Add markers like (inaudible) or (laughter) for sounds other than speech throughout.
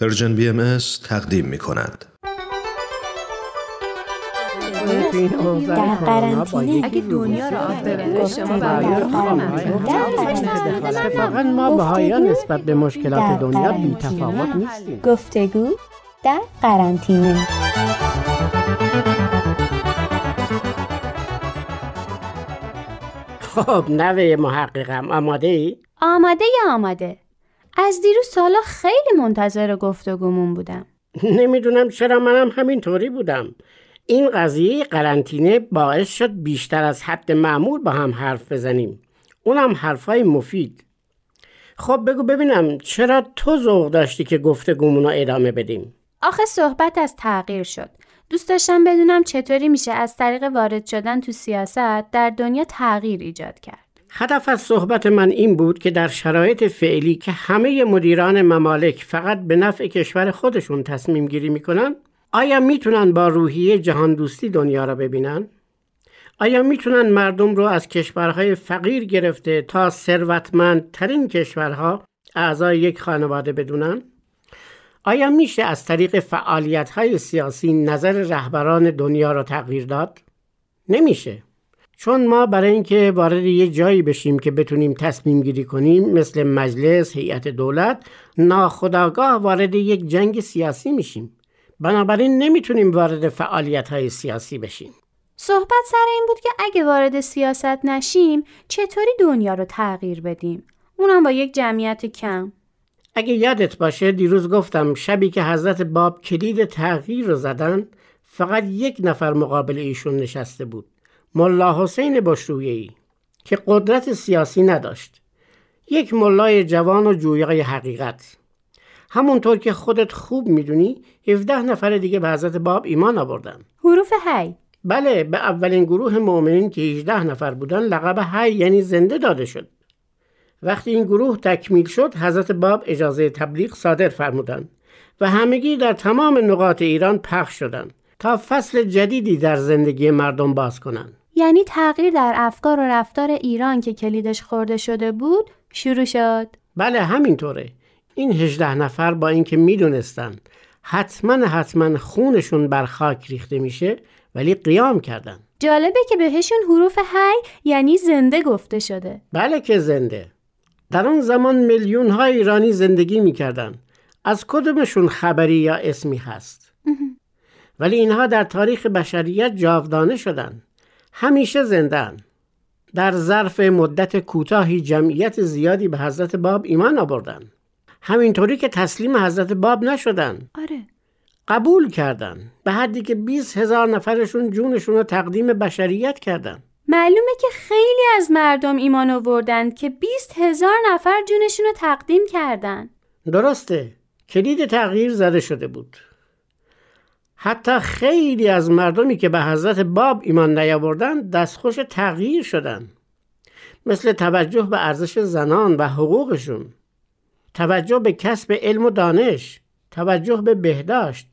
پرژن بی ام تقدیم می کند. در قرنطینه. اگه دنیا رو آب شما اتفاقا ما بهایان نسبت به مشکلات دنیا. بی تفاوت نیستیم. گفتگو در قرنطینه. خب نوه محققم آماده ای؟ آماده یا آماده؟ از دیروز سالا خیلی منتظر گفتگومون بودم. نمی‌دونم چرا منم همینطوری بودم. این قضیه قرنطینه باعث شد بیشتر از حد معمول با هم حرف بزنیم. اونم حرفای مفید. خب بگو ببینم چرا تو ذوق داشتی که گفتگومون رو ادامه بدیم؟ آخه صحبت از تغییر شد. دوست داشتم بدونم چطوری میشه از طریق وارد شدن تو سیاست در دنیا تغییر ایجاد کرد. هدف از صحبت من این بود که در شرایط فعلی که همه مدیران ممالک فقط به نفع کشور خودشون تصمیم گیری می‌کنن آیا می‌تونن با روحیه جهان دوستی دنیا را ببینن؟ آیا می‌تونن مردم رو از کشورهای فقیر گرفته تا ثروتمندترین کشورها اعضای یک خانواده بدونن؟ آیا میشه از طریق فعالیت های سیاسی نظر رهبران دنیا را تغییر داد؟ نمیشه. چون ما برای اینکه وارد یه جایی بشیم که بتونیم تصمیم گیری کنیم مثل مجلس، هیئت دولت ناخداگاه وارد یک جنگ سیاسی میشیم. بنابراین نمی‌تونیم وارد فعالیت های سیاسی بشیم. صحبت سر این بود که اگه وارد سیاست نشیم چطوری دنیا رو تغییر بدیم اونم با یک جمعیت کم اگه یادت باشه دیروز گفتم شبی که حضرت باب کلید تغییر رو زدن فقط یک نفر مقابل ایشون نشسته بود. ملا حسین بشرویه‌ای که قدرت سیاسی نداشت. یک ملای جوان و جویای حقیقت. همونطور که خودت خوب می‌دونی 17 نفر دیگه به حضرت باب ایمان آوردن. حروف هی بله به اولین گروه مؤمنین که 18 نفر بودن لقب حی یعنی زنده داده شد. وقتی این گروه تکمیل شد حضرت باب اجازه تبلیغ صادر فرمودند و همگی در تمام نقاط ایران پخش شدند تا فصل جدیدی در زندگی مردم باز کنند. یعنی تغییر در افکار و رفتار ایران که کلیدش خورده شده بود شروع شد. بله همینطوره. این 18 نفر با اینکه می‌دونستن حتما حتما خونشون بر خاک ریخته میشه ولی قیام کردند. جالبه که بهشون حروف هی یعنی زنده گفته شده. بله که زنده. در اون زمان میلیون های ایرانی زندگی می‌کردن. از کدومشون خبری یا اسمی هست؟ ولی اینها در تاریخ بشریت جاودانه شدن. همیشه زندن در ظرف مدت کوتاهی جمعیت زیادی به حضرت باب ایمان آوردن همینطوری که تسلیم حضرت باب نشدن آره. قبول کردن به حدی که 20 هزار نفرشون جونشون رو تقدیم بشریت کردن معلومه که خیلی از مردم ایمان آوردند که 20 هزار نفر جونشون رو تقدیم کردن درسته. کلید تغییر زده شده بود. حتی خیلی از مردمی که به حضرت باب ایمان نیاوردن دستخوش تغییر شدن. مثل توجه به ارزش زنان و حقوقشون. توجه به کسب علم و دانش. توجه به بهداشت.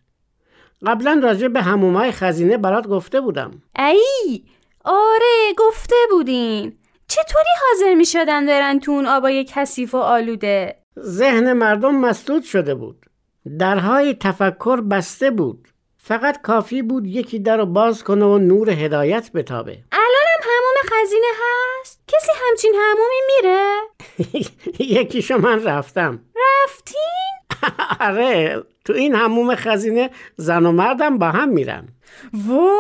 قبلا راجع به همومای خزینه برات گفته بودم. ای! آره گفته بودین. چطوری حاضر می شدن برن تو اون آبای کثیف و آلوده؟ ذهن مردم مسدود شده بود. درهای تفکر بسته بود. فقط کافی بود یکی در رو باز کنه و نور هدایت بتابه. الانم هموم خزینه هست؟ کسی همچین همومی میره؟ (laughs) یکیشو من رفتم. رفتین؟ (laughs) آره تو این هموم خزینه زن و مردم با هم میرن. وا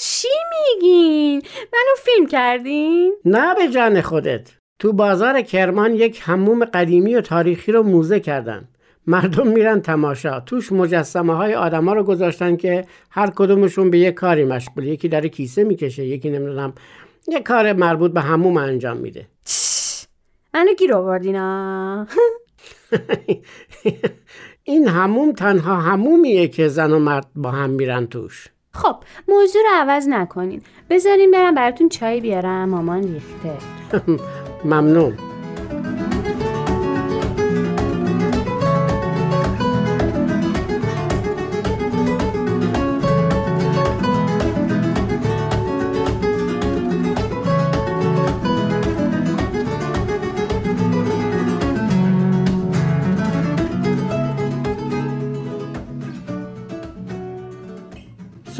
چی میگین؟ منو فیلم کردین؟ نه به جان خودت. تو بازار کرمان یک هموم قدیمی و تاریخی رو موزه کردن. مردم میرن تماشا. توش مجسمه های آدما رو گذاشتن که هر کدومشون به یک کاری مشغول. یکی در کیسه می‌کشه یکی نمی‌دونم یه کار مربوط به هموم انجام میده. منو گیر آوردینا (laughs) این هموم تنها همومیه که زن و مرد با هم میرن توش. خب موضوع رو عوض نکنین. بذارین برم براتون چای بیارم مامان ریخته. (laughs) ممنون.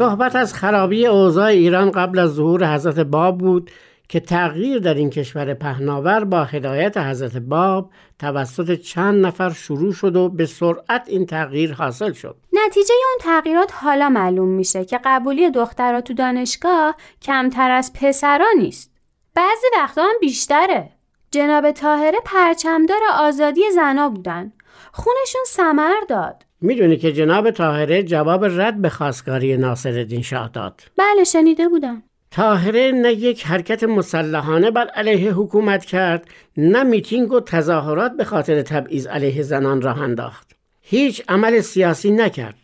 صحبت از خرابی اوضاع ایران قبل از ظهور حضرت باب بود که تغییر در این کشور پهناور با هدایت حضرت باب توسط چند نفر شروع شد و به سرعت این تغییر حاصل شد. نتیجه اون تغییرات حالا معلوم میشه که قبولی دخترها تو دانشگاه کمتر از پسرا نیست. بعضی وقتا هم بیشتره. جناب تاهره پرچمدار آزادی زنا بودن. خونشون سمر داد. می‌دونی که جناب تاهره جواب رد به خواستگاری ناصرالدین شاه داد. بله شنیده بودم. تاهره نه یک حرکت مسلحانه بر علیه حکومت کرد نه میتینگ و تظاهرات به خاطر تبعیض علیه زنان راه انداخت هیچ عمل سیاسی نکرد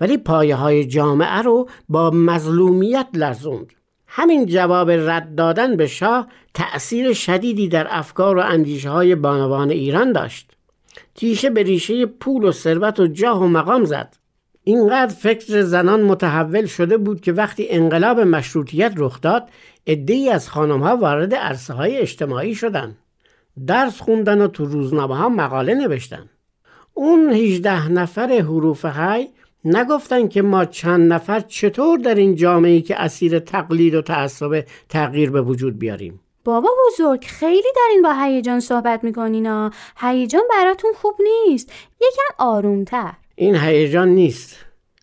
ولی پایه های جامعه رو با مظلومیت لرزوند همین جواب رد دادن به شاه تأثیر شدیدی در افکار و اندیشه های بانوان ایران داشت تیشه به ریشه پول و ثروت و جاه و مقام زد. اینقدر فکر زنان متحول شده بود که وقتی انقلاب مشروطیت رخ داد ای از خانم ها وارد عرصه های اجتماعی شدن. درس خوندن و تو روزنامه ها مقاله نوشتن. اون 18 نفر حروف های نگفتن که ما چند نفر چطور در این جامعه که اسیر تقلید و تعصب تغییر به وجود بیاریم. بابا بزرگ خیلی در این با هیجان صحبت می‌کنین هیجان براتون خوب نیست. یکم آرومتر. این هیجان نیست.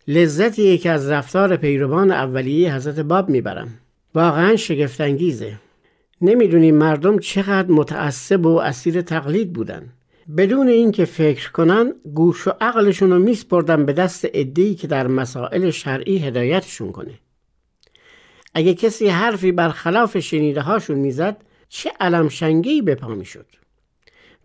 لذتی که از رفتار پیروان اولیه حضرت باب می‌برم. واقعا شگفتانگیزه. نمی‌دونی مردم چقدر متعصب و اسیر تقلید بودن. بدون اینکه فکر کنن گوش و عقلشون رو میسپردن به دست ادهی که در مسائل شرعی هدایتشون کنه. اگه کسی حرفی برخلاف شنیده هاشون می‌زد چه علم شنگی به پا می‌شد.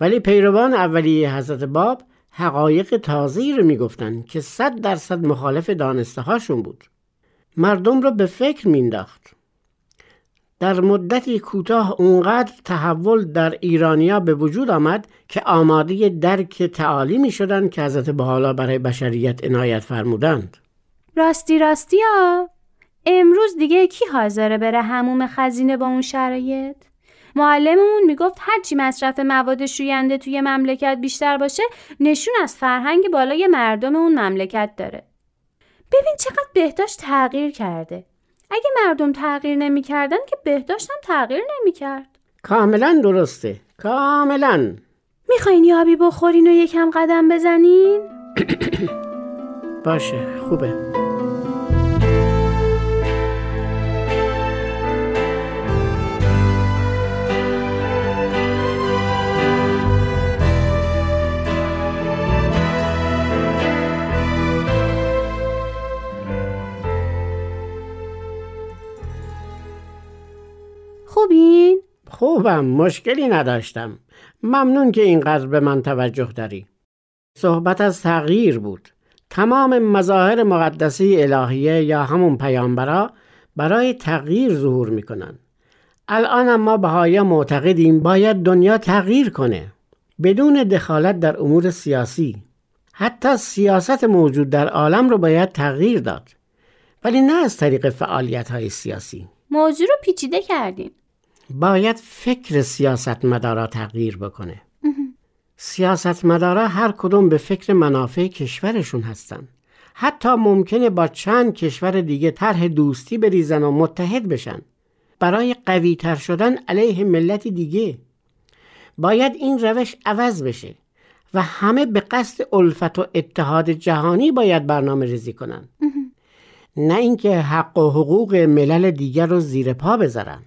ولی پیروان اولیه حضرت باب حقایق تازه‌ای رو می‌گفتن که صد درصد مخالف دانسته هاشون بود. مردم رو به فکر مینداخت در مدتی کوتاه اونقدر تحول در ایرانیا به وجود آمد که آماده درک تعالی می شدن که حضرت بحالا برای بشریت عنایت فرمودند. راستی راستی ها! امروز دیگه کی حاضره بره هموم خزینه با اون شرایط؟ معلممون می‌گفت هرچی مصرف مواد شوینده توی مملکت بیشتر باشه نشون از فرهنگ بالای مردم اون مملکت داره. ببین چقدر بهداشت تغییر کرده. اگه مردم تغییر نمی‌کردن که بهداشت هم تغییر نمی‌کرد. کاملا درسته. کاملا. می‌خواین یابی بخورین و یکم قدم بزنین؟ (coughs) باشه خوبه. خوبم مشکلی نداشتم. ممنون که اینقدر به من توجه داری. صحبت از تغییر بود. تمام مظاهر مقدسی الهیه یا همون پیامبرا برای تغییر ظهور می‌کنن الان ما بهایا معتقدیم باید دنیا تغییر کنه. بدون دخالت در امور سیاسی. حتی سیاست موجود در عالم رو باید تغییر داد. ولی نه از طریق فعالیت های سیاسی. موضوع رو پیچیده کردیم. باید فکر سیاستمدارا تغییر بکنه. سیاستمدارا هر کدوم به فکر منافع کشورشون هستن. حتی ممکنه با چند کشور دیگه طرح دوستی بریزن و متحد بشن. برای قوی تر شدن علیه ملت دیگه. باید این روش عوض بشه و همه به قصد الفت و اتحاد جهانی باید برنامه ریزی کنن. نه اینکه حق و حقوق ملل دیگر رو زیر پا بذارن.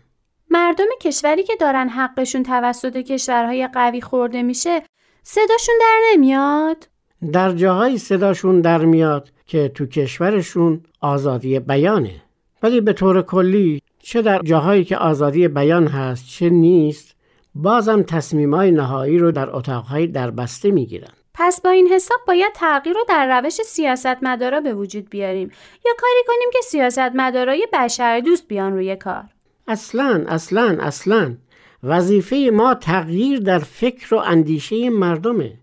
مردم کشوری که دارن حقشون توسط کشورهای قوی خورده میشه صداشون در نمیاد؟ در جاهایی صداشون در میاد که تو کشورشون آزادی بیانه. ولی به طور کلی چه در جاهایی که آزادی بیان هست چه نیست بازم تصمیمای نهایی رو در اتاقهای دربسته می‌گیرن. پس با این حساب باید تغییر رو در روش سیاستمدارا به وجود بیاریم. یا کاری کنیم که سیاستمدارای بشر دوست بیان روی کار. اصلا اصلا اصلا. وظیفه ما تغییر در فکر و اندیشه مردمه.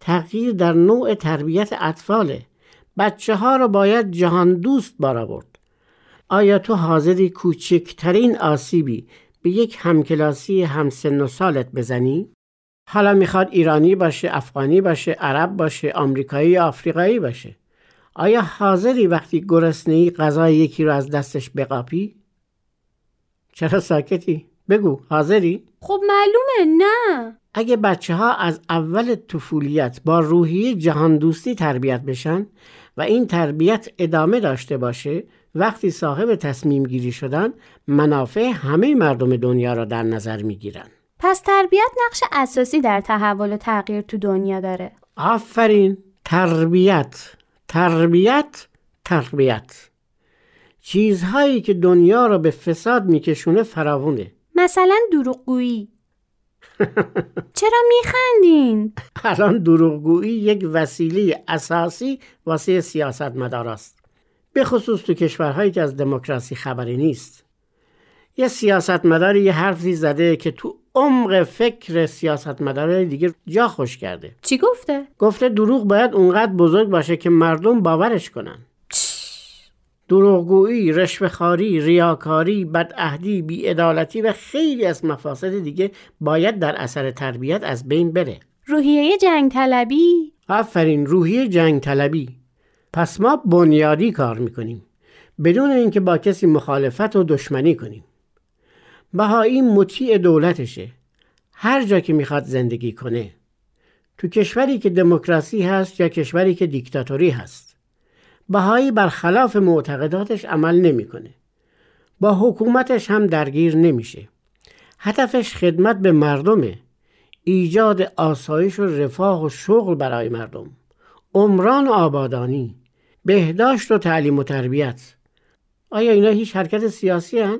تغییر در نوع تربیت اطفاله. بچه ها رو باید جهان دوست بارا برد آیا تو حاضری کوچکترین آسیبی به یک همکلاسی همسن و سالت بزنی؟ حالا می‌خواد ایرانی باشه، افغانی باشه، عرب باشه، آمریکایی آفریقایی باشه. آیا حاضری وقتی گرسنه‌ای غذای یکی رو از دستش بقاپی؟ چرا ساکتی؟ بگو حاضری؟ خب معلومه نه اگه بچه ها از اول طفولیت با روحیه جهان دوستی تربیت بشن و این تربیت ادامه داشته باشه وقتی صاحب تصمیم گیری شدن منافع همه مردم دنیا را در نظر می گیرن. پس تربیت نقش اساسی در تحول و تغییر تو دنیا داره آفرین تربیت تربیت تربیت چیزهایی که دنیا را به فساد میکشونه فراوونه. مثلا دروغگویی. (laughs) چرا میخندین؟ الان دروغگویی یک وسیله اساسی واسه سیاستمدار است. به خصوص تو کشورهایی که از دموکراسی خبری نیست. یه سیاستمداری یه حرفی زده که تو عمق فکر سیاستمدارای دیگه جا خوش کرده. چی گفته؟ گفته دروغ باید اونقدر بزرگ باشه که مردم باورش کنن. دروغگویی، رشوهخواری، ریاکاری، بدعهدی، بیعدالتی و خیلی از مفاسد دیگه باید در اثر تربیت از بین بره. روحیه جنگ طلبی آفرین روحیه جنگ طلبی. پس ما بنیادی کار می‌کنیم. بدون اینکه با کسی مخالفت و دشمنی کنیم. بهایی مطیع دولتشه. هر جا که می‌خواد زندگی کنه. تو کشوری که دموکراسی هست یا کشوری که دیکتاتوری هست. بهایی برخلاف معتقداتش عمل نمی‌کنه. با حکومتش هم درگیر نمیشه. هدفش خدمت به مردمه. ایجاد آسایش و رفاه و شغل برای مردم. عمران و آبادانی. بهداشت و تعلیم و تربیت. آیا اینا هیچ حرکت سیاسی هن؟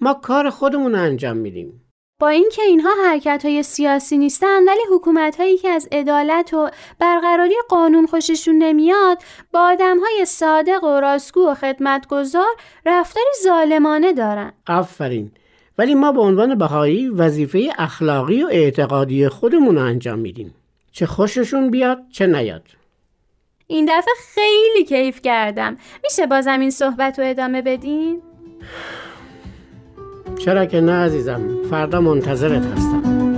ما کار خودمون انجام میدیم. با اینکه اینها حرکت های سیاسی نیستن ولی حکومت هایی که از عدالت و برقراری قانون خوششون نمیاد با آدم های صادق و راستگو و خدمتگزار رفتاری ظالمانه دارن آفرین. ولی ما به عنوان بهایی وظیفه اخلاقی و اعتقادی خودمون رو انجام میدیم. چه خوششون بیاد چه نیاد. این دفعه خیلی کیف کردم میشه بازم این صحبت رو ادامه بدین؟ چرا که نه عزیزم فردا منتظرت هستم.